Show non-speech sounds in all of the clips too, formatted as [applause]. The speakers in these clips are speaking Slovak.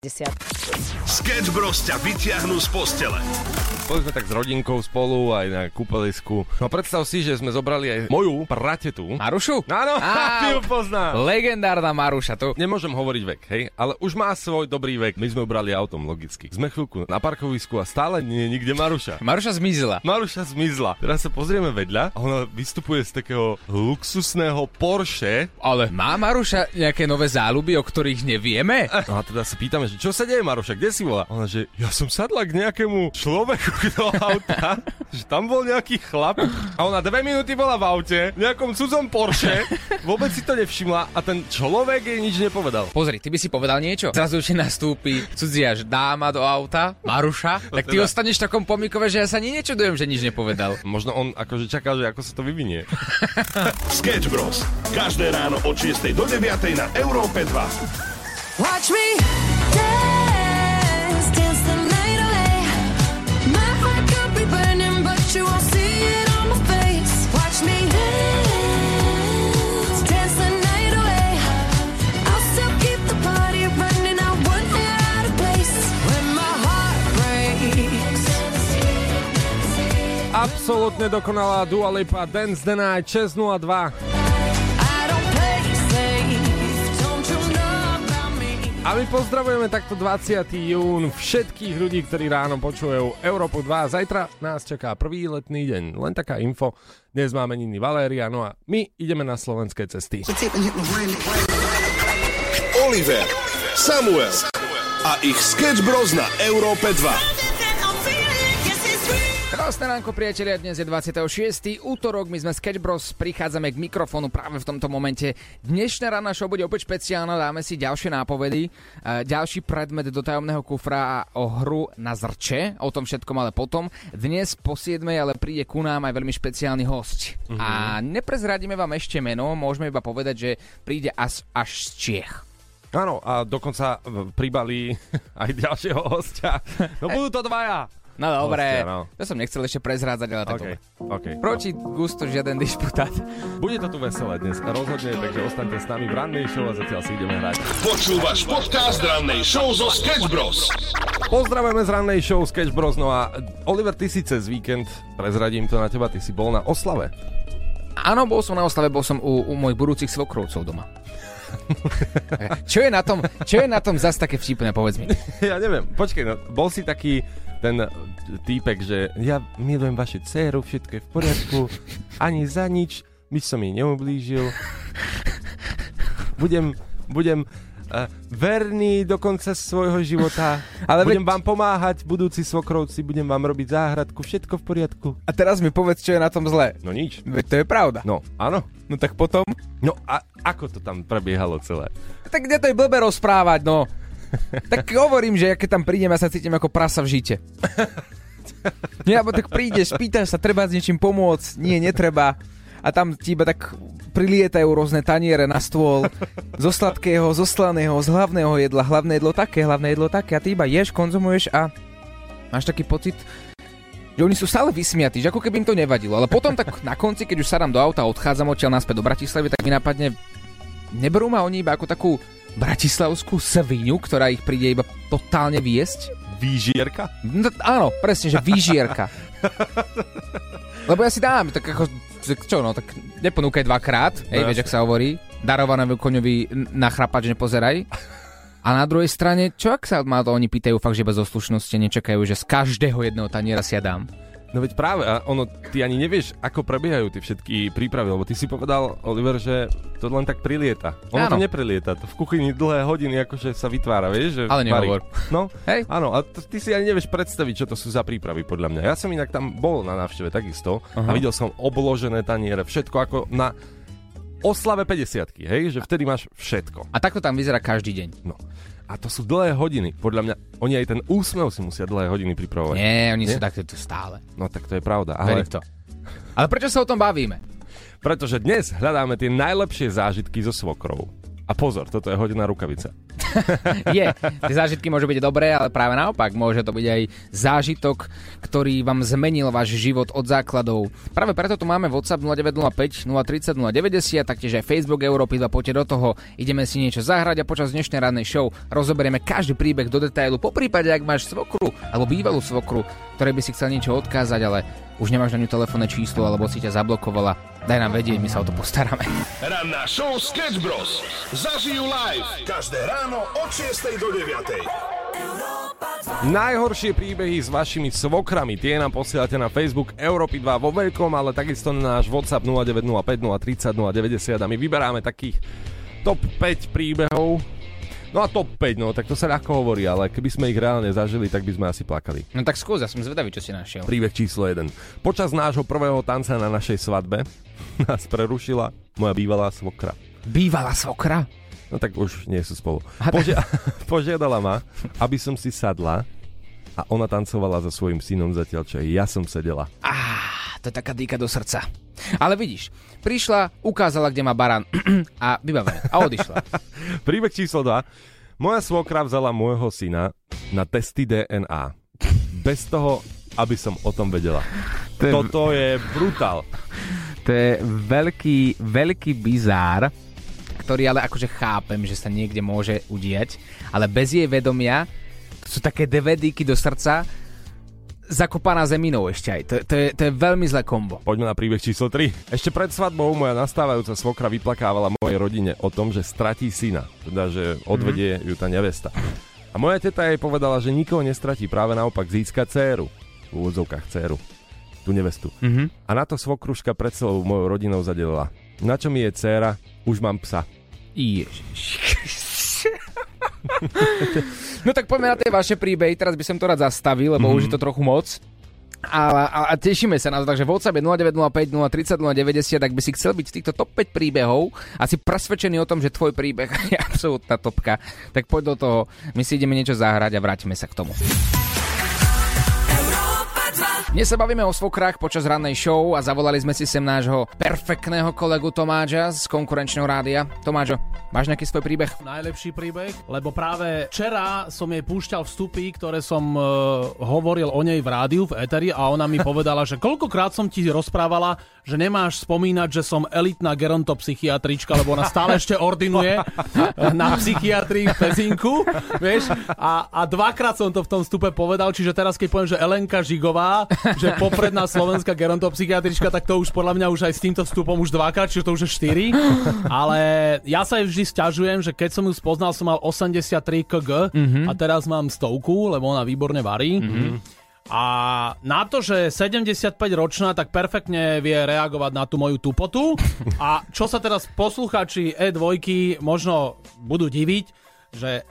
17. Sketch Bros ťa vyťahnú z postele. Boli sme tak s rodinkou spolu aj na kúpelisku. No predstav si, že sme zobrali aj moju pratetu. Marušu? Áno, Á, [laughs] ty ju poznáš. Legendárna Maruša, to... Nemôžem hovoriť vek, hej, ale už má svoj dobrý vek. My sme brali autom, logicky. Sme chvíľku na parkovisku a stále nie je nikde Maruša. Maruša zmizla. Maruša zmizla. Teraz sa pozrieme vedľa a ona vystupuje z takého luxusného Porsche. Ale má Maruša nejaké nové záľuby, o ktorých nevieme? No a teda sa pýtame, že čo sa deje, Maruša, kde si bola? Ona, že ja som sadla k nejakému človeku [laughs] do auta, že tam bol nejaký chlap a ona dve minúty bola v aute, v nejakom cudzom Porsche, [laughs] vôbec si to nevšimla a ten človek jej nič nepovedal. Pozri, ty by si povedal niečo. Zrazu ti nastúpi cudzia dáma do auta, Maruša, tak ty teda- ostaneš v takom pomikove, že ja sa ani nečudujem, že nič nepovedal. Možno on akože čakal, že ako sa to vyvinie. [laughs] Sketch Bros. Každé ráno od 6 do 9 na Európe 2. Watch me dance, Absolutne dokonalá Dua Lipa Dance the Night 602. I don't play safe. Don't you know about me? A my pozdravujeme takto 20. jún všetkých ľudí, ktorí ráno počúvajú Európu 2. Zajtra nás čaká prvý letný deň. Len taká info. Dnes máme niny Valéria, no a my ideme na slovenské cesty. Oliver, Samuel a ich Sketch Bros na Európe 2. Krásne ránko, priatelia, dnes je 26. útorok, my sme Sketch Bros, prichádzame k mikrofónu práve v tomto momente. Dnešná rána show bude opäť špeciálna, dáme si ďalšie nápovedy, e, ďalší predmet do tajomného kufra a o hru na zrče, o tom všetkom ale potom. Dnes po 7. ale príde ku nám aj veľmi špeciálny host. A neprezradíme vám ešte meno, môžeme iba povedať, že príde až, až z Čiech. Áno, a dokonca pribalí [laughs] aj ďalšieho hostia. No budú to dvaja. No dobre, Hostia, no. to som nechcel ešte prezrádzať, ale tak OK, dobre. OK. Proti gusto žiaden disputát. Bude to tu veselé dnes, rozhodne, takže ostaňte s nami v rannej show a zatiaľ si ideme hrať. Počúvaš podcast rannej show zo Sketch Bros. Pozdravujeme z rannej show Sketch Bros. No a Oliver, ty si cez víkend, prezradím to na teba, ty si bol na oslave. Áno, bol som na oslave, bol som u, u mojich budúcich svokrovcov doma. [laughs] čo je na tom, čo je na tom zas také vtipné, povedz mi. [laughs] Ja neviem, počkej, no, bol si taký ten týpek, že ja milujem vaše dceru, všetko je v poriadku, ani za nič, nič som jej neublížil. Budem, budem verný do konca svojho života. Ale budem veď- vám pomáhať, budúci svokrovci, budem vám robiť záhradku, všetko v poriadku. A teraz mi povedz, čo je na tom zlé. No nič. Veď to je pravda. No, áno. No tak potom... No a ako to tam prebiehalo celé? Tak kde to je blbe rozprávať, no? tak hovorím, že ja keď tam prídem, ja sa cítim ako prasa v žite. [laughs] Nie, alebo tak prídeš, spýtaš sa, treba s niečím pomôcť, nie, netreba. A tam ti iba tak prilietajú rôzne taniere na stôl zo sladkého, zo slaného, z hlavného jedla, hlavné jedlo také, hlavné jedlo také a ty iba ješ, konzumuješ a máš taký pocit, že oni sú stále vysmiatí, že ako keby im to nevadilo. Ale potom tak na konci, keď už sadám do auta a odchádzam odtiaľ naspäť do Bratislavy, tak mi napadne, neberú ma oni iba ako takú bratislavskú svinu, ktorá ich príde iba totálne viesť? Výžierka? No, áno, presne, že výžierka. [laughs] Lebo ja si dám, tak ako, čo no, tak neponúkaj dvakrát, hej, No vieš, ak sa hovorí, darovanému koňovi na chrapač nepozeraj. A na druhej strane, čo ak sa ma to oni pýtajú fakt, že bez oslušnosti nečakajú, že z každého jedného taniera si ja dám. No veď práve, a ono, ty ani nevieš, ako prebiehajú tie všetky prípravy, lebo ty si povedal, Oliver, že to len tak prilieta. Ono Áno. to neprilieta, to v kuchyni dlhé hodiny akože sa vytvára, vieš, že Ale varí. nehovor. No, Hej. áno, a to, ty si ani nevieš predstaviť, čo to sú za prípravy, podľa mňa. Ja som inak tam bol na návšteve takisto a Aha. videl som obložené taniere, všetko ako na oslave 50 hej, že vtedy máš všetko. A takto tam vyzerá každý deň. No. A to sú dlhé hodiny. Podľa mňa, oni aj ten úsmev si musia dlhé hodiny pripravovať. Nie, oni Nie? sú takto stále. No tak to je pravda. Ale Verím to. Ale prečo sa o tom bavíme? Pretože dnes hľadáme tie najlepšie zážitky so svokrou. A pozor, toto je hodená rukavica. [laughs] Je, tie zážitky môžu byť dobré, ale práve naopak, môže to byť aj zážitok, ktorý vám zmenil váš život od základov. Práve preto tu máme WhatsApp 0905 030 090, taktiež aj Facebook Európy 2, poďte do toho, ideme si niečo zahrať a počas dnešnej rannej show rozoberieme každý príbeh do detailu. Po prípade, ak máš svokru alebo bývalú svokru, ktorej by si chcel niečo odkázať, ale už nemáš na ňu telefónne číslo alebo si ťa zablokovala, daj nám vedieť, my sa o to postaráme. Ranná show Sketch Bros. Zažijú live každé ráno od 6 do 9. Najhoršie príbehy s vašimi svokrami, tie nám posielate na Facebook Európy 2 vo veľkom, ale takisto na náš WhatsApp 0905 030 090 a my vyberáme takých top 5 príbehov. No a top 5, no tak to sa ľahko hovorí, ale keby sme ich reálne zažili, tak by sme asi plakali. No tak skús, ja som zvedavý, čo si našiel. Príbeh číslo 1. Počas nášho prvého tanca na našej svadbe [laughs] nás prerušila moja bývalá svokra. Bývalá svokra? No tak už nie sú spolu. Požia- [laughs] požiadala ma, aby som si sadla a ona tancovala so svojím synom zatiaľ, čo ja som sedela. Á, to je taká dýka do srdca. Ale vidíš, prišla, ukázala, kde má barán [clears throat] a vybavené. A odišla. [laughs] Príbeh číslo 2. Moja svokra vzala môjho syna na testy DNA. Bez toho, aby som o tom vedela. To je- Toto je brutál. To je veľký, veľký bizár, ktorý ale akože chápem, že sa niekde môže udiať, ale bez jej vedomia sú také DVDky do srdca zakopaná zeminou ešte aj. To, to, je, to je veľmi zlé kombo. Poďme na príbeh číslo 3. Ešte pred svadbou moja nastávajúca svokra vyplakávala mojej rodine o tom, že stratí syna. Teda, že odvedie ju tá nevesta. A moja teta jej povedala, že nikoho nestratí, práve naopak získa dceru. V úvodzovkách dceru. Tú nevestu. Mhm. A na to svokruška pred celou mojou rodinou zadelila. Na čo mi je dcéra? Už mám psa. Ježiš. [laughs] no tak poďme na tie vaše príbehy, teraz by som to rád zastavil, lebo mm-hmm. už je to trochu moc. A, a, a tešíme sa na to, takže WhatsApp je 0905 030 090, ak by si chcel byť z týchto top 5 príbehov a si presvedčený o tom, že tvoj príbeh [laughs] je absolútna topka, tak poď do toho, my si ideme niečo zahrať a vrátime sa k tomu. Dnes sa bavíme o svokrách počas rannej show a zavolali sme si sem nášho perfektného kolegu Tomáča z konkurenčného rádia. Tomáčo, máš nejaký svoj príbeh? najlepší príbeh, lebo práve včera som jej púšťal vstupy, ktoré som uh, hovoril o nej v rádiu, v Eteri a ona mi [laughs] povedala, že koľkokrát som ti rozprávala, že nemáš spomínať, že som elitná gerontopsychiatrička, lebo ona stále ešte ordinuje eh, na psychiatrii v Pezinku, vieš, a, a dvakrát som to v tom vstupe povedal, čiže teraz keď poviem, že Elenka Žigová, [laughs] že popredná slovenská gerontopsychiatrička, tak to už podľa mňa už aj s týmto vstupom už dvakrát, čiže to už je štyri, ale ja sa vždy sťažujem, že keď som ju spoznal, som mal 83 kg a teraz mám stovku, lebo ona výborne varí. A na to, že 75 ročná, tak perfektne vie reagovať na tú moju tupotu. A čo sa teraz posluchači E2 možno budú diviť, že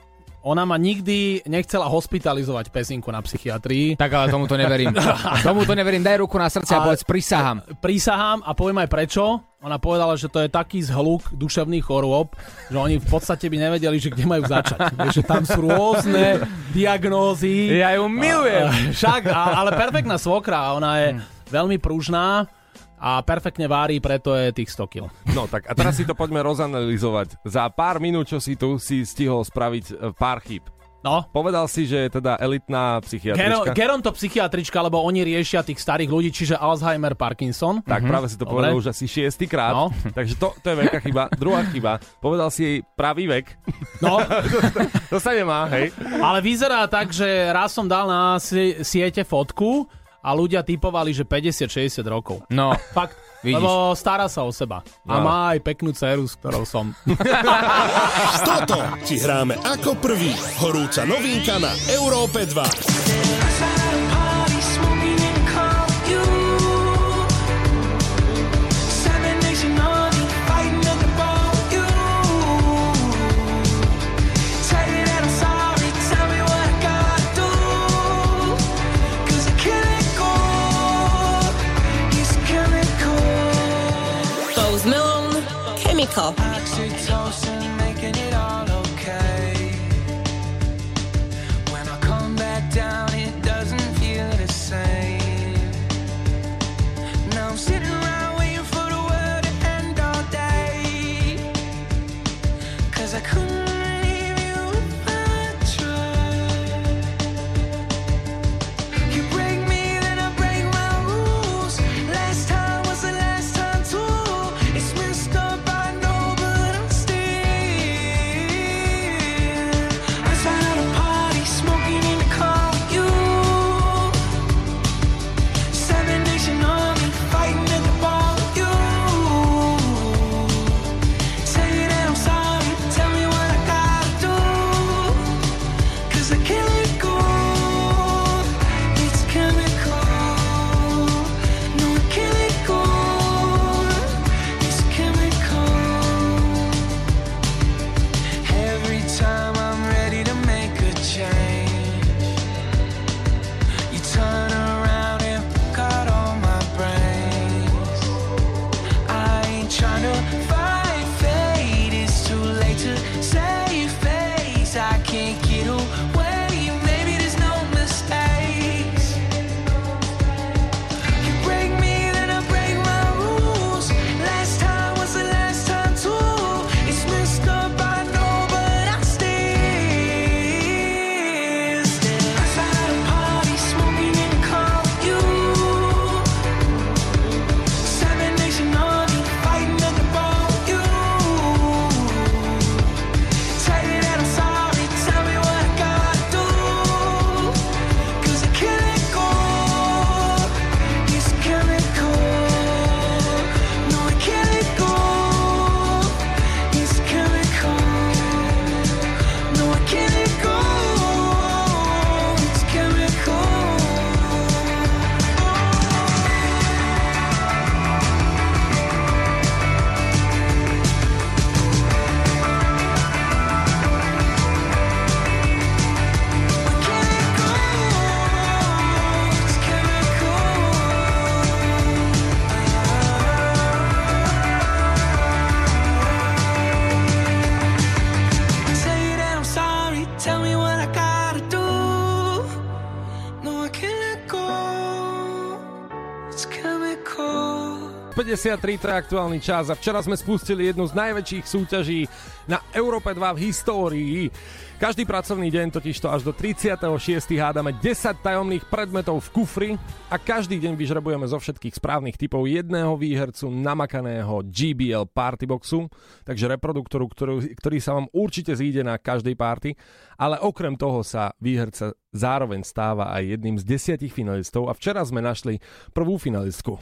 ona ma nikdy nechcela hospitalizovať pezinku na psychiatrii. Tak ale tomu to neverím. [laughs] tomu to neverím, daj ruku na srdce a Ale- povedz, prisahám. Prísahám a poviem aj prečo. Ona povedala, že to je taký zhluk duševných chorôb, že oni v podstate by nevedeli, že kde majú začať. [laughs] Že tam sú rôzne diagnózy. Ja ju milujem. Však, a- ale perfektná svokra. Ona je veľmi pružná a perfektne vári, preto je tých 100 kg. No tak a teraz si to poďme rozanalizovať. Za pár minút, čo si tu, si stihol spraviť e, pár chyb. No, Povedal si, že je teda elitná psychiatrička. geronto psychiatrička, lebo oni riešia tých starých ľudí, čiže Alzheimer, Parkinson. tak práve si to Dobre. povedal už asi šiestýkrát. No. Takže to, to je veľká chyba. Druhá chyba. Povedal si jej pravý vek. No, [laughs] To sa nemá, hej. ale vyzerá tak, že raz som dal na si- siete fotku a ľudia typovali, že 50-60 rokov. No, [laughs] Fakt, Vidíš. lebo stará sa o seba. A No. má aj peknú dceru, s ktorou som. [laughs] Toto ti hráme ako prvý. Horúca novinka na Európe 2. Chemical. 9.53, to je aktuálny čas a včera sme spustili jednu z najväčších súťaží na Európe 2 v histórii. Každý pracovný deň totižto až do 36. hádame 10 tajomných predmetov v kufri a každý deň vyžrebujeme zo všetkých správnych typov jedného výhercu namakaného GBL Partyboxu, takže reproduktoru, ktorú, ktorý sa vám určite zíde na každej party, ale okrem toho sa výherca zároveň stáva aj jedným z desiatich finalistov a včera sme našli prvú finalistku.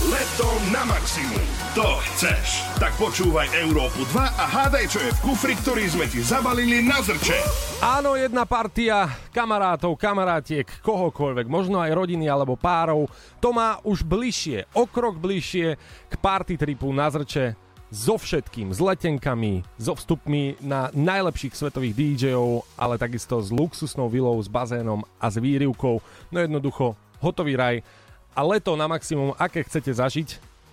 Leto na maximum. To chceš. Tak počúvaj Európu 2 a hádaj, čo je v kufri, ktorý sme ti zabalili na zrče. Áno, jedna partia kamarátov, kamarátiek, kohokoľvek, možno aj rodiny alebo párov, to má už bližšie, o krok bližšie k party tripu na zrče so všetkým, s letenkami, so vstupmi na najlepších svetových DJov, ale takisto s luxusnou vilou, s bazénom a s výrivkou. No jednoducho, hotový raj a leto na maximum, aké chcete zažiť.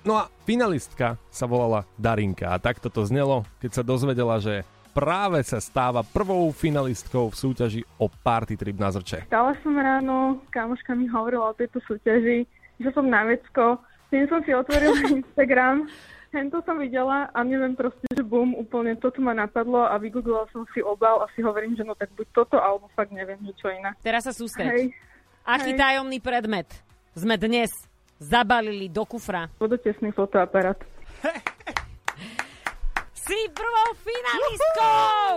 No a finalistka sa volala Darinka a takto to znelo, keď sa dozvedela, že práve sa stáva prvou finalistkou v súťaži o party trip na zrče. Stala som ráno, kamoška mi hovorila o tejto súťaži, že som na vecko. Tým som si otvorila [laughs] Instagram, hento som videla a neviem proste, že bum, úplne toto ma napadlo a vygooglila som si obal a si hovorím, že no tak buď toto, alebo fakt neviem, že čo iné. Teraz sa sústreď. Hej, Aký hej. tajomný predmet sme dnes zabalili do kufra? vodotesný fotoaparát. [laughs] Si prvou finalistkou!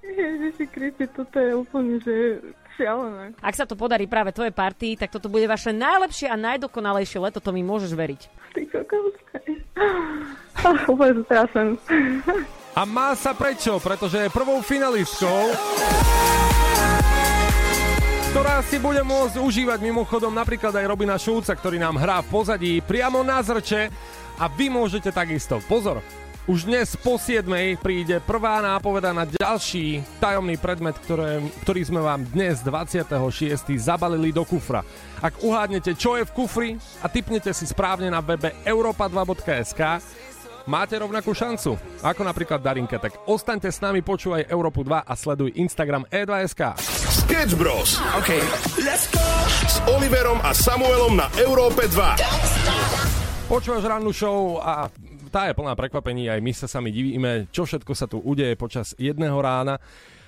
Ježiši Kristi, toto je úplne, že šialené. Ak sa to podarí práve tvojej partii, tak toto bude vaše najlepšie a najdokonalejšie leto, to mi môžeš veriť. Ty kokos. [laughs] Úplne zatrasen. A má sa prečo, pretože je prvou finalistkou, ktorá si bude môcť užívať mimochodom napríklad aj Robina Šulca, ktorý nám hrá v pozadí priamo na zrče a vy môžete takisto. Pozor, už dnes po 7 príde prvá nápoveda na ďalší tajomný predmet, ktoré, ktorý sme vám dnes 26. zabalili do kufra. Ak uhádnete, čo je v kufri a typnete si správne na webe europa2.sk, máte rovnakú šancu, ako napríklad Darinka, tak ostaňte s nami, počúvaj Európu 2 a sleduj Instagram E e2.sk. Sketch Bros. OK, let's go. S Oliverom a Samuelom na Európe 2. Počúvaš rannú show a tá je plná prekvapení, aj my sa sami divíme, čo všetko sa tu udeje počas jedného rána.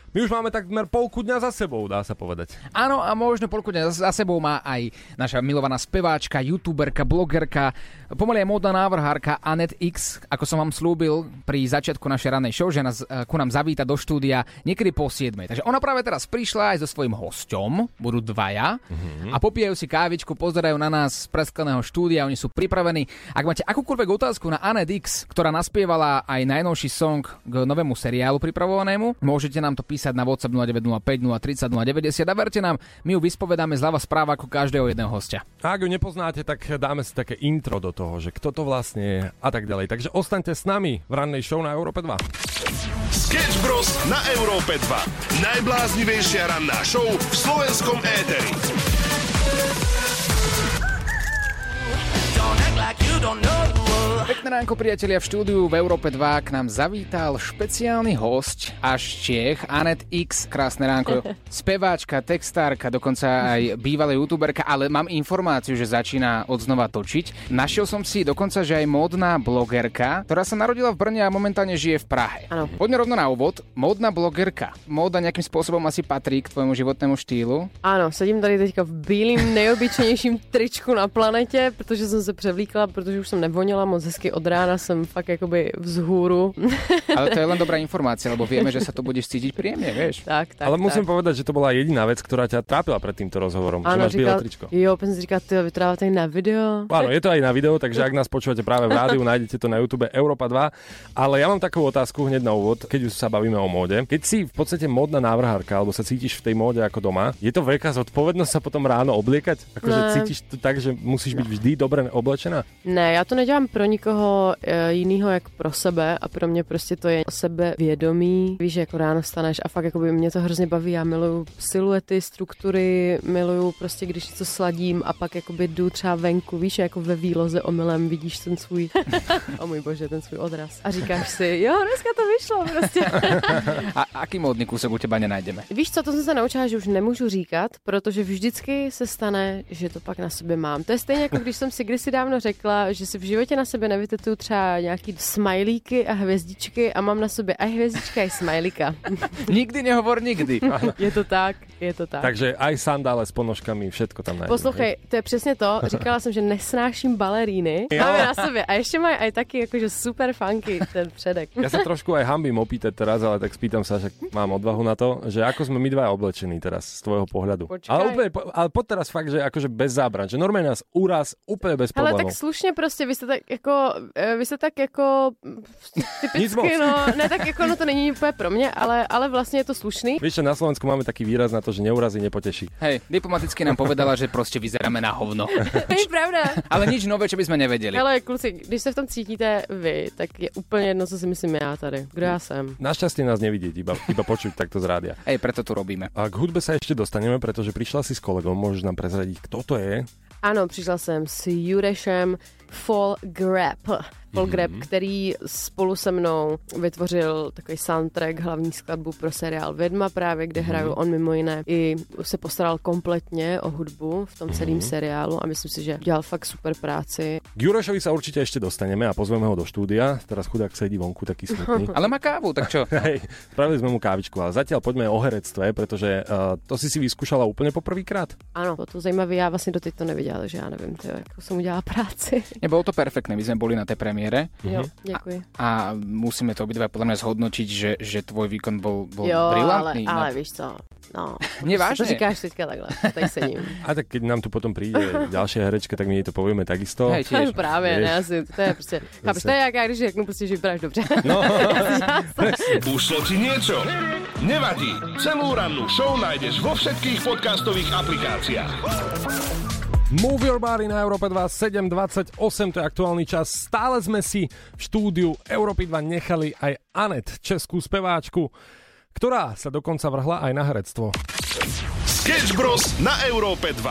My už máme takmer polku dňa za sebou, dá sa povedať. Áno, a možno polku dňa za sebou má aj naša milovaná speváčka, youtuberka, blogerka, pomaly aj módna návrhárka Anet X, ako som vám slúbil pri začiatku našej ranej show, že nás eh, ku nám zavíta do štúdia niekedy po 7. Takže ona práve teraz prišla aj so svojím hosťom, budú dvaja a popijajú si kávičku, pozerajú na nás z preskleného štúdia, oni sú pripravení. Ak máte akúkoľvek otázku na Anet X, ktorá naspievala aj najnovší song k novému seriálu pripravovanému, môžete nám to písať napísať na WhatsApp 0905 030 090 a verte nám, my ju vyspovedáme zľava správa ako každého jedného hostia. A ak ju nepoznáte, tak dáme si také intro do toho, že kto to vlastne je a tak ďalej. Takže ostaňte s nami v rannej show na Európe 2. Sketch Bros. na Európe 2. Najbláznivejšia ranná show v slovenskom éteri. Pekné ránko priatelia v štúdiu v Európe 2 k nám zavítal špeciálny host až Čech, Anet X, krásne ránko, [laughs] speváčka, textárka, dokonca aj bývalá youtuberka, ale mám informáciu, že začína odznova točiť. Našiel som si dokonca, že aj módna blogerka, ktorá sa narodila v Brne a momentálne žije v Prahe. Áno. Poďme rovno na úvod. Módna blogerka. Móda nejakým spôsobom asi patrí k tvojmu životnému štýlu. Ano, sedím tady teďka v bílým nejobyčejnějším tričku na planetě, protože jsem se převlíkla, protože už jsem nevonila moc hezky od rána, jsem fakt jakoby vzhůru. Ale to je len [laughs] dobrá informácia, lebo vieme, že sa to budeš cítiť príjemne, vieš. tak, tak, Ale musím tak. povedať, že to bola jediná vec, ktorá ťa trápila pred týmto rozhovorom. že Ano, máš biele říkal, tričko. jo, jsem si říkal, ty to dáváte i na video. Áno, je to aj na video, takže ak nás počúvate práve v rádiu, nájdete to na YouTube Európa 2. Ale ja mám takú otázku hneď na úvod, keď už sa bavíme o móde. Keď si v podstate módna návrhárka, alebo sa cítiš v tej móde ako doma, je to veľká zodpovednosť sa potom ráno obliekať? Akože Ne. cítiš to tak, že musíš byť vždy dobre oblečená? Ne, já to nedělám pro nikoho e, jinýho jak pro sebe a pro mě prostě to je sebevědomí. Víš, že jako ráno staneš a fakt jakoby mě to hrozně baví. Já miluju siluety, struktury, miluju prostě, když něco sladím a pak jakoby jdu třeba venku, víš, jako ve výloze omylem vidíš ten svůj, [laughs] o můj bože, ten svůj odraz. A říkáš si, jo, dneska to vyšlo prostě. A aký módny kúsok u teba nenájdeme? Víš co, to jsem se naučila, že už nemůžu říkat, protože vždycky se stane, že to pak na sebe mám. To je stejně jako když jsem si kdysi dávno řekla, že si v životě na sebe nevytetuju třeba nějaký smajlíky a hvězdičky a mám na sobě aj hvězdička, aj smajlíka. Nikdy nehovor nikdy. [laughs] je to tak, je to tak. Takže aj sandále s ponožkami, všetko tam nájdeme. Poslouchej, to je přesně to. [laughs] Říkala jsem, že nesnáším baleríny. Máme na sobě. A ještě mají aj taky jakože super funky ten předek. Ja sa trošku aj hambím opýtať teraz, ale tak spýtam sa, že mám odvahu na to, že ako sme my dva oblečení teraz z tvojho pohľadu. Počkaj. Ale úplne, ale poď teraz fakt, že akože bez zábran, že normálne nás úraz úplne bez Ale problémov. tak slušně prostě, vy jste tak jako, eh, vy jste tak jako typicky, no, ne tak jako, no to není úplně pro mě, ale, ale vlastně je to slušný. Že na Slovensku máme taký výraz na to, že neurazí, nepoteší. Hej, diplomaticky nám povedala, že proste vyzeráme na hovno. [laughs] To je pravda. Ale nič nové, čo by sme nevedeli. Ale kluci, když se v tom cítíte vy, tak je úplně jedno, co si myslím já tady. Kdo já jsem. Našťastie nás nevidieť, iba, iba počuť takto z rádia. Hej, preto tu robíme. A k hudbe sa ešte dostaneme, pretože prišla si s kolegom, môžeš nám prezradiť, kto to je? Ano, přišla jsem s Jurešem Fall Grab. Fall Grab, který spolu se mnou vytvořil takový soundtrack, hlavní skladbu pro seriál Vědma právě, kde hraju on mimo jiné. I se postaral kompletně o hudbu v tom celém seriálu a myslím si, že dělal fakt super práci. K Jurešovi sa určite ešte dostaneme a pozveme ho do štúdia. Teraz chudák sedí vonku taký smutný. [laughs] Ale má kávu, tak čo? [laughs] Hej, spravili sme mu kávičku, ale zatiaľ poďme o herectve, pretože uh, to si si vyskúšala úplne poprvýkrát. Ano, bylo to zajímavé, já vlastně doteď to neviděla, takže já nevím, tyjo, jako jsem udělala práci. Nebolo to perfektné, my sme boli na tej premiére Jo, děkuji. a musíme to obidva podľa mňa zhodnotiť, že, že tvoj výkon bol, bol Jo, ale, brilantný. ale No, víš co, no. [laughs] Nie, vážne. To říkáš teďka takhle, tady sedím. [laughs] A tak keď nám tu potom príde ďalšia herečka, tak my jej to povieme takisto. Hej, tiež. [laughs] Právě, ne, asi, to je prostě, chápeš, to je jak když řeknu prostě, že vypadáš dobře. No, Ušlo ti niečo? Nevadí. Celú rannú show nájdeš vo všetkých podcastových aplikáciách. Move Your Body na Európe 2, 7.28, to je aktuálny čas. Stále sme si v štúdiu Európy 2 nechali aj Anet, českú speváčku, ktorá sa dokonca vrhla aj na herectvo. Sketch Bros. na Európe 2.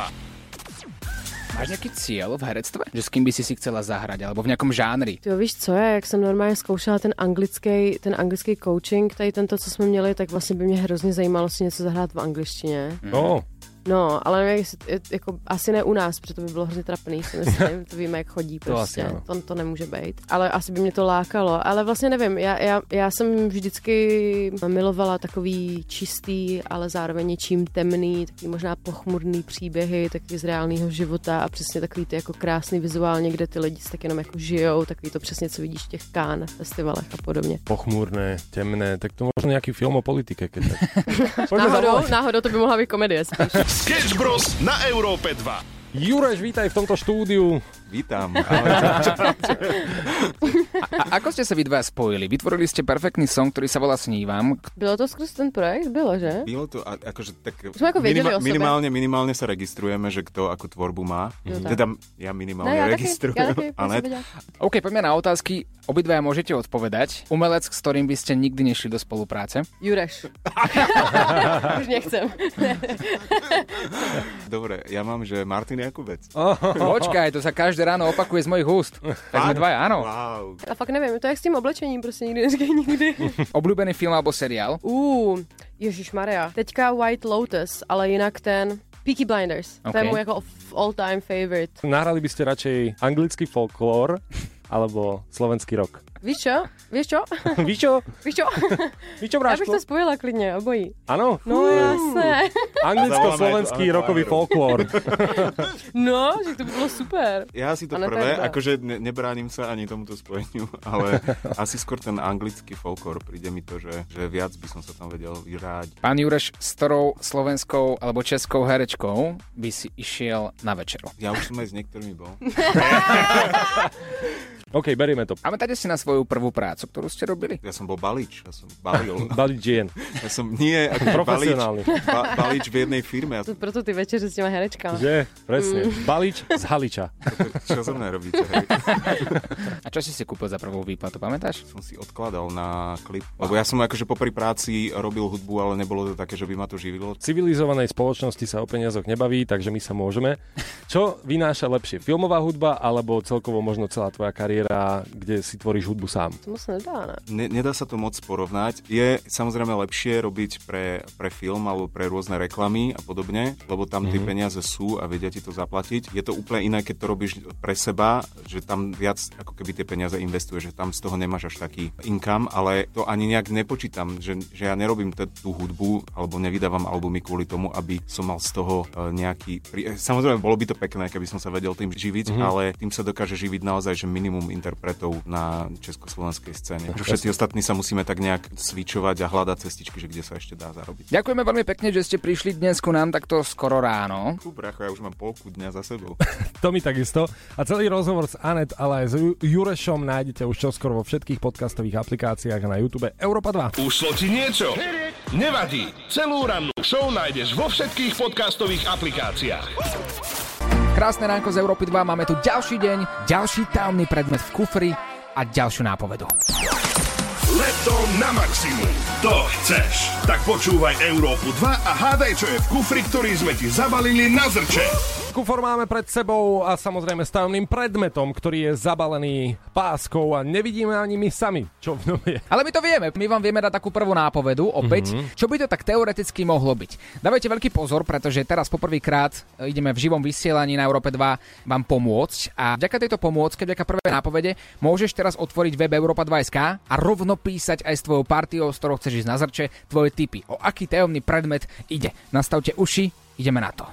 Máš nejaký cieľ v herectve? Že s kým by si si chcela zahrať, alebo v nejakom žánri? Ty víš co je, jak jsem normálně zkoušela ten anglický, ten anglický coaching, tady tento, co jsme měli, tak vlastně by mě hrozně zajímalo si něco zahrát v angličtině. No, No, ale nevím, jako, asi ne u nás, protože to by bylo hrozně trapný, si myslím, [laughs] to víme, jak chodí To prostě, asi ano. to, to nemůže být. Ale asi by mě to lákalo, ale vlastně nevím, já, já, já jsem vždycky milovala takový čistý, ale zároveň něčím temný, takový možná pochmurný příběhy, takový z reálného života a přesně takový ty jako krásný vizuálně, kde ty lidi tak jenom jako žijou, takový to přesně, co vidíš v těch Kán festivalech a podobně. pochmúrne, temné, tak to možno nejaký film o politike, keď tak. [laughs] Náhodou, náhodou to by mohla být komedie spíš. [laughs] Sketch Bros. na Európe 2. Jureš, vítaj v tomto štúdiu. Vítam. [laughs] A ako ste sa vy dva spojili? Vytvorili ste perfektný song, ktorý sa volá Snívam. Bylo to skrz ten projekt? Bylo, že? Bylo to a, akože tak... Sme ako sebe. minimálne, minimálne sa registrujeme, že kto akú tvorbu má. Jo, tak. Teda ja minimálne No, ja registrujem. ja taky, ja ale vedela. OK, poďme na otázky. Obidvaja môžete odpovedať. Umelec, s ktorým by ste nikdy nešli do spolupráce. Jureš. [laughs] Už nechcem. dobre, ja mám, že Martin Jakubec. Počkaj, to sa každé ráno opakuje z mojich úst. [laughs] Tak sme dvaja, áno. Wow. A fakt nevím, to je s tím oblečením, prostě nikdy neříkej [laughs] nikdy. Obľúbený film alebo seriál? Uh, Ježíš Maria. Teďka White Lotus, ale jinak ten Peaky Blinders. To je Ok. můj jako all-time favorite. Nahrali by ste radšej anglický folklór alebo slovenský rok. Víš čo? Víš čo? [laughs] Víš čo? Víš čo? [laughs] Víš čo, Já bych Bráško? to spojila klidně, obojí. Áno? No jasné. Anglicko-slovenský rokový folklór. [laughs] No, že to by bylo super. Ja si to A ne prvé, teda. akože ne, nebránim sa ani tomuto spojeniu, ale asi skôr ten anglický folklór. Príde mi to, že, že viac by som sa tam vedel vyráť. Pán Jureš, s ktorou slovenskou alebo českou herečkou by si išiel na večeru? Ja už som aj s niektorými bol. OK, berieme to. Pamätáte si na svoju prvú prácu, ktorú ste robili? Ja som bol balič, ja som balil. [laughs] Balič žien. Ja som, nie, ako balič, Profesionálny. ba, balič v jednej firme. Ja To proto ty večeře s těma herečkama. Že? Presne. Balič z Haliča. Čo so mnou robíte? Hej? A [laughs] čo si si kúpil za prvú výplatu, pamätáš? Som si odkladal na klip. Lebo ja som akože popri práci robil hudbu, ale nebolo to také, že by ma to živilo. V civilizovanej spoločnosti sa o peniazoch nebaví, takže my sa môžeme. Čo vynáša lepšie? Filmová hudba alebo celkovo možno celá tvoja kariéra, kde si tvoríš hudbu sám? To moc nedá, ne? Ne, nedá sa to moc porovnať. Je samozrejme lepšie robiť pre, pre film alebo pre rôzne reklamy a podobne, lebo tam tie peniaze sú a vedia ti to zaplatiť. Je to úplne iné, keď to robíš pre seba, že tam viac ako keby tie peniaze investuješ, že tam z toho nemáš až taký income, ale to ani nejak nepočítam, že, že ja nerobím t- tú hudbu alebo nevydávam albumy kvôli tomu, aby som mal z toho e, nejaký... Prí... e, Samozrejme, bolo by to pekné, keby som sa vedel tým živiť, ale tým sa dokáže živiť naozaj, že minimum interpretov na československej scéne. Že všetci ostatní sa musíme tak nejak svičovať a hľadať cestičky, že kde sa ešte dá zarobiť. Ďakujeme veľmi pekne, že ste prišli dnes ku nám takto skoro ráno. Fú, bracho, ja už mám polku dňa za sebou. [laughs] To mi takisto. A celý rozhovor s Anet, ale aj s Ju- Jurešom nájdete už čoskoro vo všetkých podcastových aplikáciách a na YouTube Europa 2. Ušlo ti niečo? Nevadí. Celú rannú show nájdeš vo všetkých podcastových aplikáciách. Krásne ránko z Európy 2, máme tu ďalší deň, ďalší tajomný predmet v kufri a ďalšiu nápovedu. Leto na maximum. To chceš. Tak počúvaj Európu 2 a hádaj, čo je v kufri, ktorý sme ti zabalili na zrče. Kufor máme pred sebou a samozrejme s tajomným predmetom, ktorý je zabalený páskou a nevidíme ani my sami, čo v ňom je. Ale my to vieme, my vám vieme dať takú prvú nápovedu, opäť, čo by to tak teoreticky mohlo byť. Dávajte veľký pozor, pretože teraz poprvýkrát e, ideme v živom vysielaní na Európe 2 vám pomôcť a vďaka tejto pomôcke, vďaka prvej nápovede, môžeš teraz otvoriť web Europa 2.sk a rovno písať aj s tvojou partiou, s ktorou chceš ísť na zrče, tvoje tipy. O aký tajomný predmet ide. Nastavte uši, ideme na to.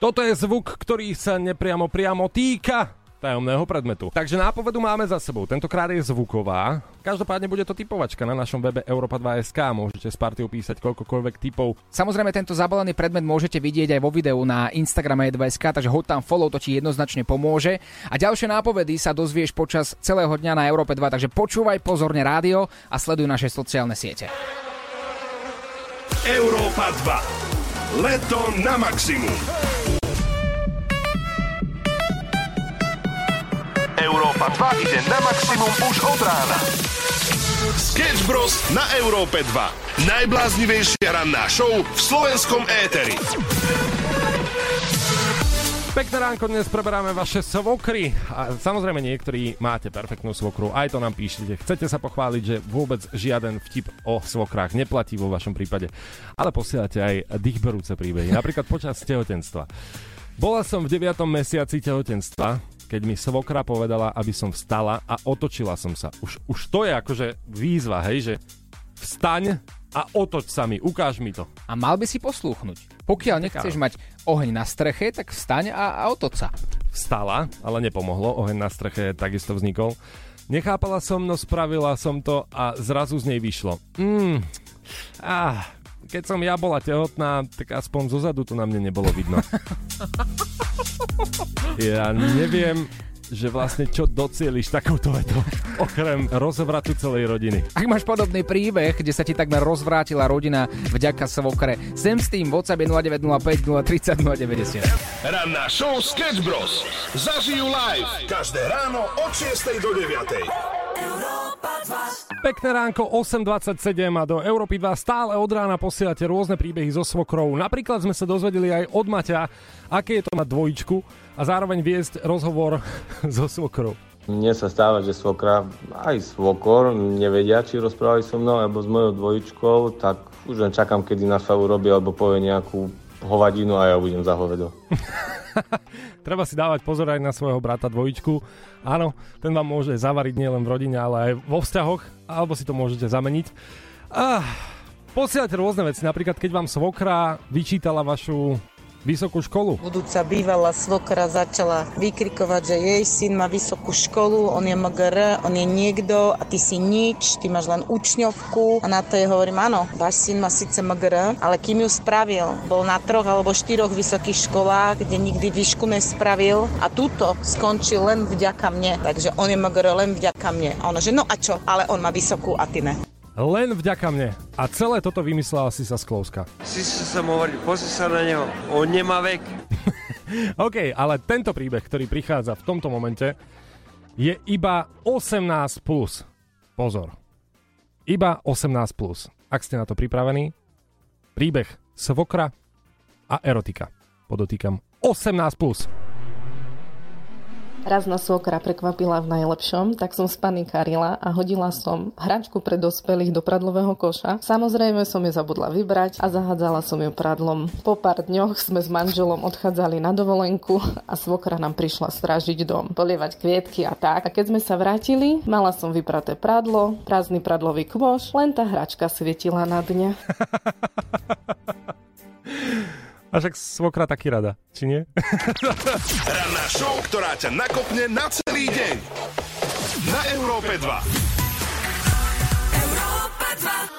Toto je zvuk, ktorý sa nepriamo priamo týka tajomného predmetu. Takže nápovedu máme za sebou. Tentokrát je zvuková. Každopádne bude to typovačka na našom webe Europa2.sk. Môžete s partiou písať koľkokoľvek typov. Samozrejme, tento zabalený predmet môžete vidieť aj vo videu na Instagrame E2SK, takže hoď tam follow, to ti jednoznačne pomôže. A ďalšie nápovedy sa dozvieš počas celého dňa na Európe 2, takže počúvaj pozorne rádio a sleduj naše sociálne siete. Európa 2. Leto na maximum. Európa 2 ide na maximum už od rána. Sketch Bros. na Európe 2. Najbláznivejšia ranná show v slovenskom éteri. Pekné ránko, dnes preberáme vaše svokry. A samozrejme niektorí máte perfektnú svokru, aj to nám píšete. Chcete sa pochváliť, že vôbec žiaden vtip o svokrách neplatí vo vašom prípade. Ale posielate aj dýchberúce príbehy, napríklad počas tehotenstva. Bola som v 9. mesiaci tehotenstva, keď mi svokra povedala, aby som vstala a otočila som sa. Už, už to je akože výzva, hej, že vstaň a otoč sa mi, ukáž mi to. A mal by si poslúchnuť. Pokiaľ nechceš mať oheň na streche, tak vstaň a, a otoč sa. Vstala, ale nepomohlo, oheň na streche takisto vznikol. Nechápala som, no spravila som to a zrazu z nej vyšlo. Mm, Ah, keď som ja bola tehotná, tak aspoň zozadu to na mne nebolo vidno. [laughs] Ja neviem, že vlastne čo docieliš takouto vetou, okrem rozvratu celej rodiny. Ak máš podobný príbeh, kde sa ti takmer rozvrátila rodina vďaka svokre, sem s tým v WhatsApp je 0905 030 090. Ranná show Sketch Bros. Zažijú live každé ráno od 6 do 9. Pekné ránko 8.27 a do Európy 2 stále od rána posielate rôzne príbehy so svokrou. Napríklad sme sa dozvedeli aj od Maťa, aké je to mať dvojičku a zároveň viesť rozhovor [laughs] so svokrou. Mne sa stáva, že svokra aj svokor nevedia, či rozprávajú so mnou alebo s mojou dvojičkou, tak už len čakám, kedy na sa urobí alebo povie nejakú hovadinu a ja budem za hovedo. [laughs] [laughs] Treba si dávať pozor aj na svojho brata dvojičku. Áno, ten vám môže zavariť nielen v rodine, ale aj vo vzťahoch, alebo si to môžete zameniť. Ah, posielate rôzne veci, napríklad keď vám svokra vyčítala vašu vysokú školu. Budúca bývalá svokra začala vykrikovať, že jej syn má vysokú školu, on je MGR, on je niekto a ty si nič, ty máš len učňovku. A na to je hovorím, áno, váš syn má síce MGR, ale kým ju spravil, bol na troch alebo štyroch vysokých školách, kde nikdy výšku nespravil a túto skončil len vďaka mne. Takže on je MGR len vďaka mne. A ona, že no a čo, ale on má vysokú a ty ne. Len vďaka mne. A celé toto vymyslela si sa Sklouska. Si sa hovorí, pozri sa na neho, on nemá vek. [laughs] OK, ale tento príbeh, ktorý prichádza v tomto momente, je iba 18+. Plus. Pozor. Iba 18+. Plus. Ak ste na to pripravení, príbeh svokra a erotika. Podotýkam 18+. Plus. Raz na svokra prekvapila v najlepšom, tak som spanikárila a hodila som hračku pre dospelých do pradlového koša. Samozrejme som ju zabudla vybrať a zahádzala som ju pradlom. Po pár dňoch sme s manželom odchádzali na dovolenku a svokra nám prišla strážiť dom, polievať kvietky a tak. A keď sme sa vrátili, mala som vypraté pradlo, prázdny pradlový kôš, len tá hračka svietila na dne. [laughs] A však svokra taky rada, či nie? Ranná show, ktorá ťa nakopne na celý deň. Na Európe 2.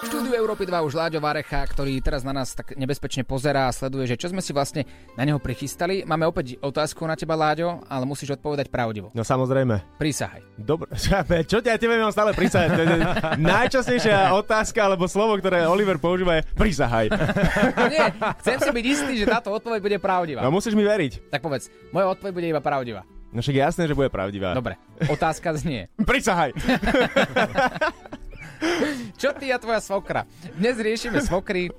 V štúdiu Európy 2 už Láďo Varecha, ktorý teraz na nás tak nebezpečne pozerá a sleduje, že čo sme si vlastne na neho prichystali. Máme opäť otázku na teba, Láďo, ale musíš odpovedať pravdivo. No samozrejme. Prísahaj. Dobre, [laughs] čo ťa tebe mám stále prísahať? To je [laughs] Najčastejšia otázka alebo slovo, ktoré Oliver používa je prísahaj. [laughs] Nie, chcem si byť istý, že táto odpoveď bude pravdivá. No musíš mi veriť. Tak povedz, moja odpoveď bude iba pravdivá. No však jasné, že bude pravdivá. Dobre, otázka znie. Prísahaj. Čo ty a tvoja svokra? Dnes riešime svokry.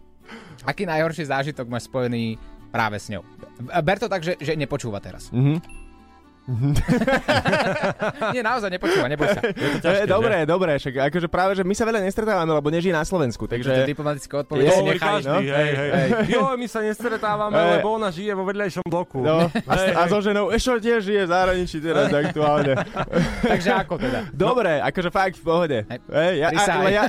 Aký najhorší zážitok máš spojený práve s ňou? Ber to tak, že, že nepočúva teraz. Mhm. [laughs] Nie, naozaj nepočúva, neboj sa. Je to je dobré, dobré, však akože práve, že my sa veľa nestretávame, lebo nežije na Slovensku, takže... To je diplomatické odpoveď, Je, si hovorí nechaj. Každý, hej, hej. Jo, my sa nestretávame, Hej. [laughs] lebo ona žije vo vedľajšom bloku. No, a, Hej, a hej. so ženou ešte tiež žije v zahraničí teraz [laughs] aktuálne. Takže ako teda? Dobre, akože fakt v pohode. Hej, ja, a, ale ja,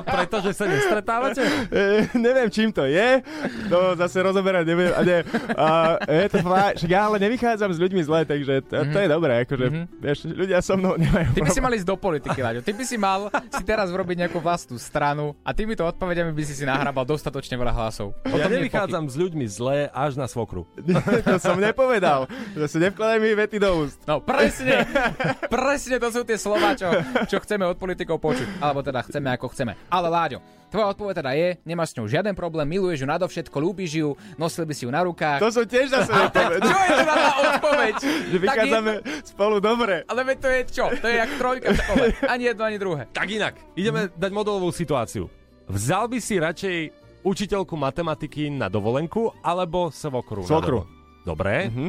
Pretože sa nestretávate? e, neviem, čím to je. To zase rozoberať neviem. A, ne, a je to fakt, však ja ale nevychádzam s ľuďmi zle, takže to, to je dobré. Akože, vieš, ľudia so mnou nemajú Ty by si problém. mal ísť do politiky, Láďo. Ty by si mal si teraz urobiť nejakú vlastnú stranu a týmito odpovediami by si si nahrabal dostatočne veľa hlasov. O Ja nevychádzam s ľuďmi zle až na svokru. [laughs] to som nepovedal. Zase nevkladaj mi vety do úst. No presne, presne to sú tie slova, čo, čo chceme od politikov počuť. Alebo teda chceme ako chceme. Ale Láďo, tvoja odpoveď teda je, nemáš s ňou žiaden problém, miluješ ju nadovšetko, ľúbiš ju, nosil by si ju na rukách. To som tiež zase nepovedal. Čo je teda tá odpoveď? Že vychádzame spolu dobre. Ale veď to je čo? To je jak trojka v škole. Ani jedno, ani druhé. Tak inak, ideme dať modelovú situáciu. Vzal by si radšej učiteľku matematiky na dovolenku alebo svokru? Svokru. Dobre. Mhm.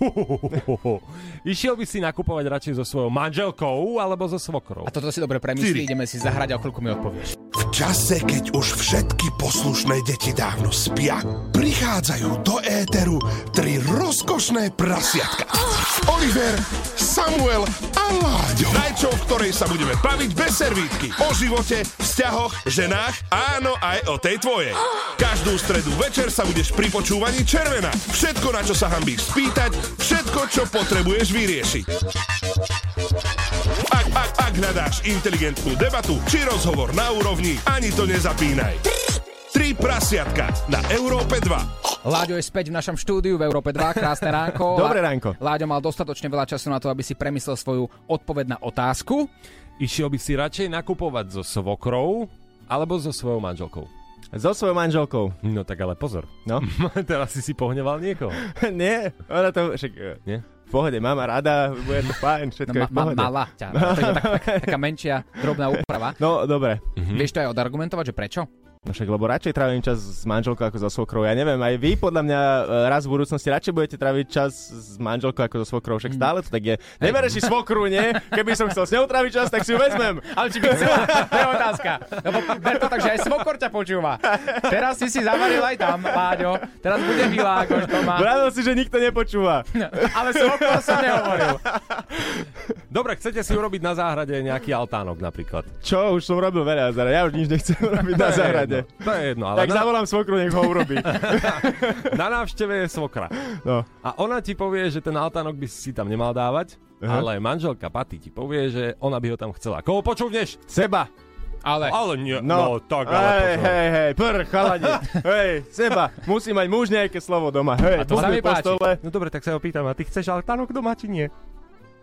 [laughs] Išiel by si nakupovať radšej so svojou manželkou alebo so svokrou? A toto si dobre premyslí, ideme si zahrať a o chvíľku mi odpovieš. V čase, keď už všetky poslušné deti dávno spia, prichádzajú do éteru tri rozkošné prasiatka. Oliver, Samuel a Láďo. Najčo, v ktorej sa budeme baviť bez servítky. O živote, vzťahoch, ženách, áno aj o tej tvojej. Každú stredu večer sa budeš pri počúvaní červená. Všetko, na čo sa hambíš spýtať, všetko, čo potrebuješ vyriešiť. Ak, ak, ak hľadáš inteligentnú debatu či rozhovor na úrovni, ani to nezapínaj. Tri prasiatka na Európe 2. Láďo je späť v našom štúdiu v Európe 2, krásne ránko. [laughs] Dobré ránko. Láďo mal dostatočne veľa času na to, aby si premyslel svoju odpoveď na otázku. Išiel by si radšej nakupovať so svokrou alebo so svojou manželkou? So svojou manželkou. No tak ale pozor. No. [laughs] Teraz si si pohneval niekoho. [laughs] Nie, ona to však... e, Nie? V pohode, mama rada, bude to fajn, všetko No, je v ma, ma, pohode. mala ťa. Tak, tak, taká menšia, drobná úprava. No, dobre. Mhm. Vieš to aj odargumentovať, že prečo? No však, lebo radšej trávim čas s manželkou ako so svokrou. Ja neviem, aj vy podľa mňa e, raz v budúcnosti radšej budete tráviť čas s manželkou ako so svokrou. Však stále to tak je. Nebereš si svokru, nie? Keby som chcel s ňou tráviť čas, tak si ju vezmem. Ale či by chcela, to je otázka. Lebo ber to tak, že aj smokor ťa počúva. Teraz si si zavaril aj tam, Láďo. Teraz bude milá, akož to má. Vravil si, že nikto nepočúva. Ale smokor som nehovoril. Dobre, chcete si urobiť na záhrade nejaký altánok napríklad? Čo? Už som robil veľa. Ja už nič nechcem robiť na To jedno, To je jedno, ale Tak na, zavolám svokru, nech ho urobí. [laughs] na návšteve je svokra. No. A ona ti povie, že ten altánok by si tam nemal dávať, Aha. ale manželka Paty ti povie, že ona by ho tam chcela. Koho počúvneš? Seba. Ale... Ale nie, No, no, tak ale hej, hej, hej, pr, chalani. [laughs] hej, seba. Musí mať muž nejaké slovo doma. Hej, A to sa mi páči. stole. No dobre, tak sa ho pýtam, a ty chceš altánok doma, či nie?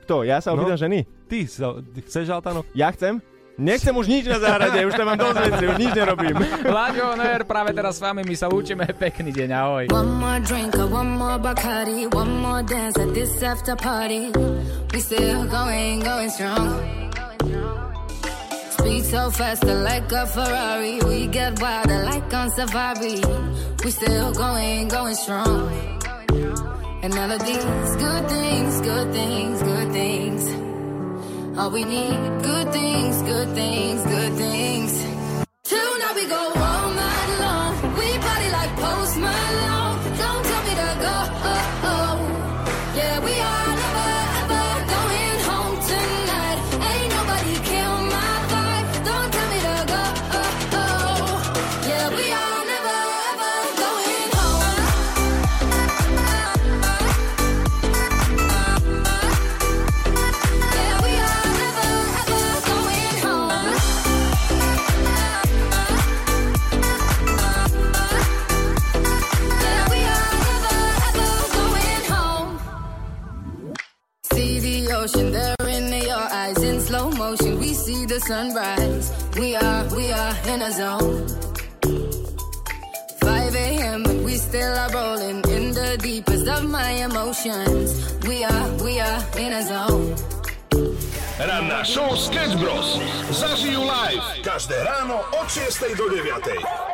Kto? Ja sa No. opýtam ženy. Ty, sa, ty chceš altánok? Ja chcem? Nechcem už nič na záhrade, už tam mám dosť veci, už nič nerobím. Láďo, Ner, práve teraz s vami my sa lúčime. Pekný deň, ahoj. One more drink, one more Bacardi, one more dance at this after party. We still going, going strong. Speed so faster like a Ferrari. We get wilder like on safari. We still going, going strong. And all of these good things, good things, good things. All we need, good things, good things, good things. Tonight we go the sunrise. We are, we are in a zone. 5 a.m. and we still are rolling in the deepest of my emotions. We are, we are in a zone. Ranná show Sketch Bros. Zažijú live každé ráno od 6 do 9.